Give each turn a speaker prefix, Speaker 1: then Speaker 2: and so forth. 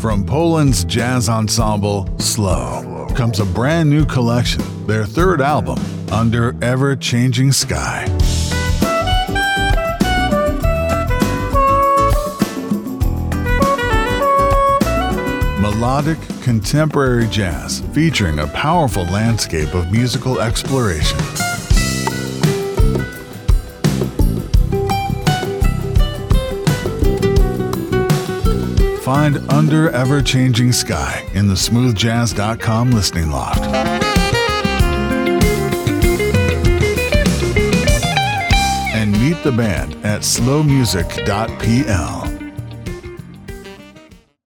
Speaker 1: From Poland's jazz ensemble Slow comes a brand new collection, their third album, Under Ever Changing Sky. Melodic contemporary jazz featuring a powerful landscape of musical exploration. Find Under Ever Changing Sky in the smoothjazz.com listening loft. And meet the band at slowmusic.pl.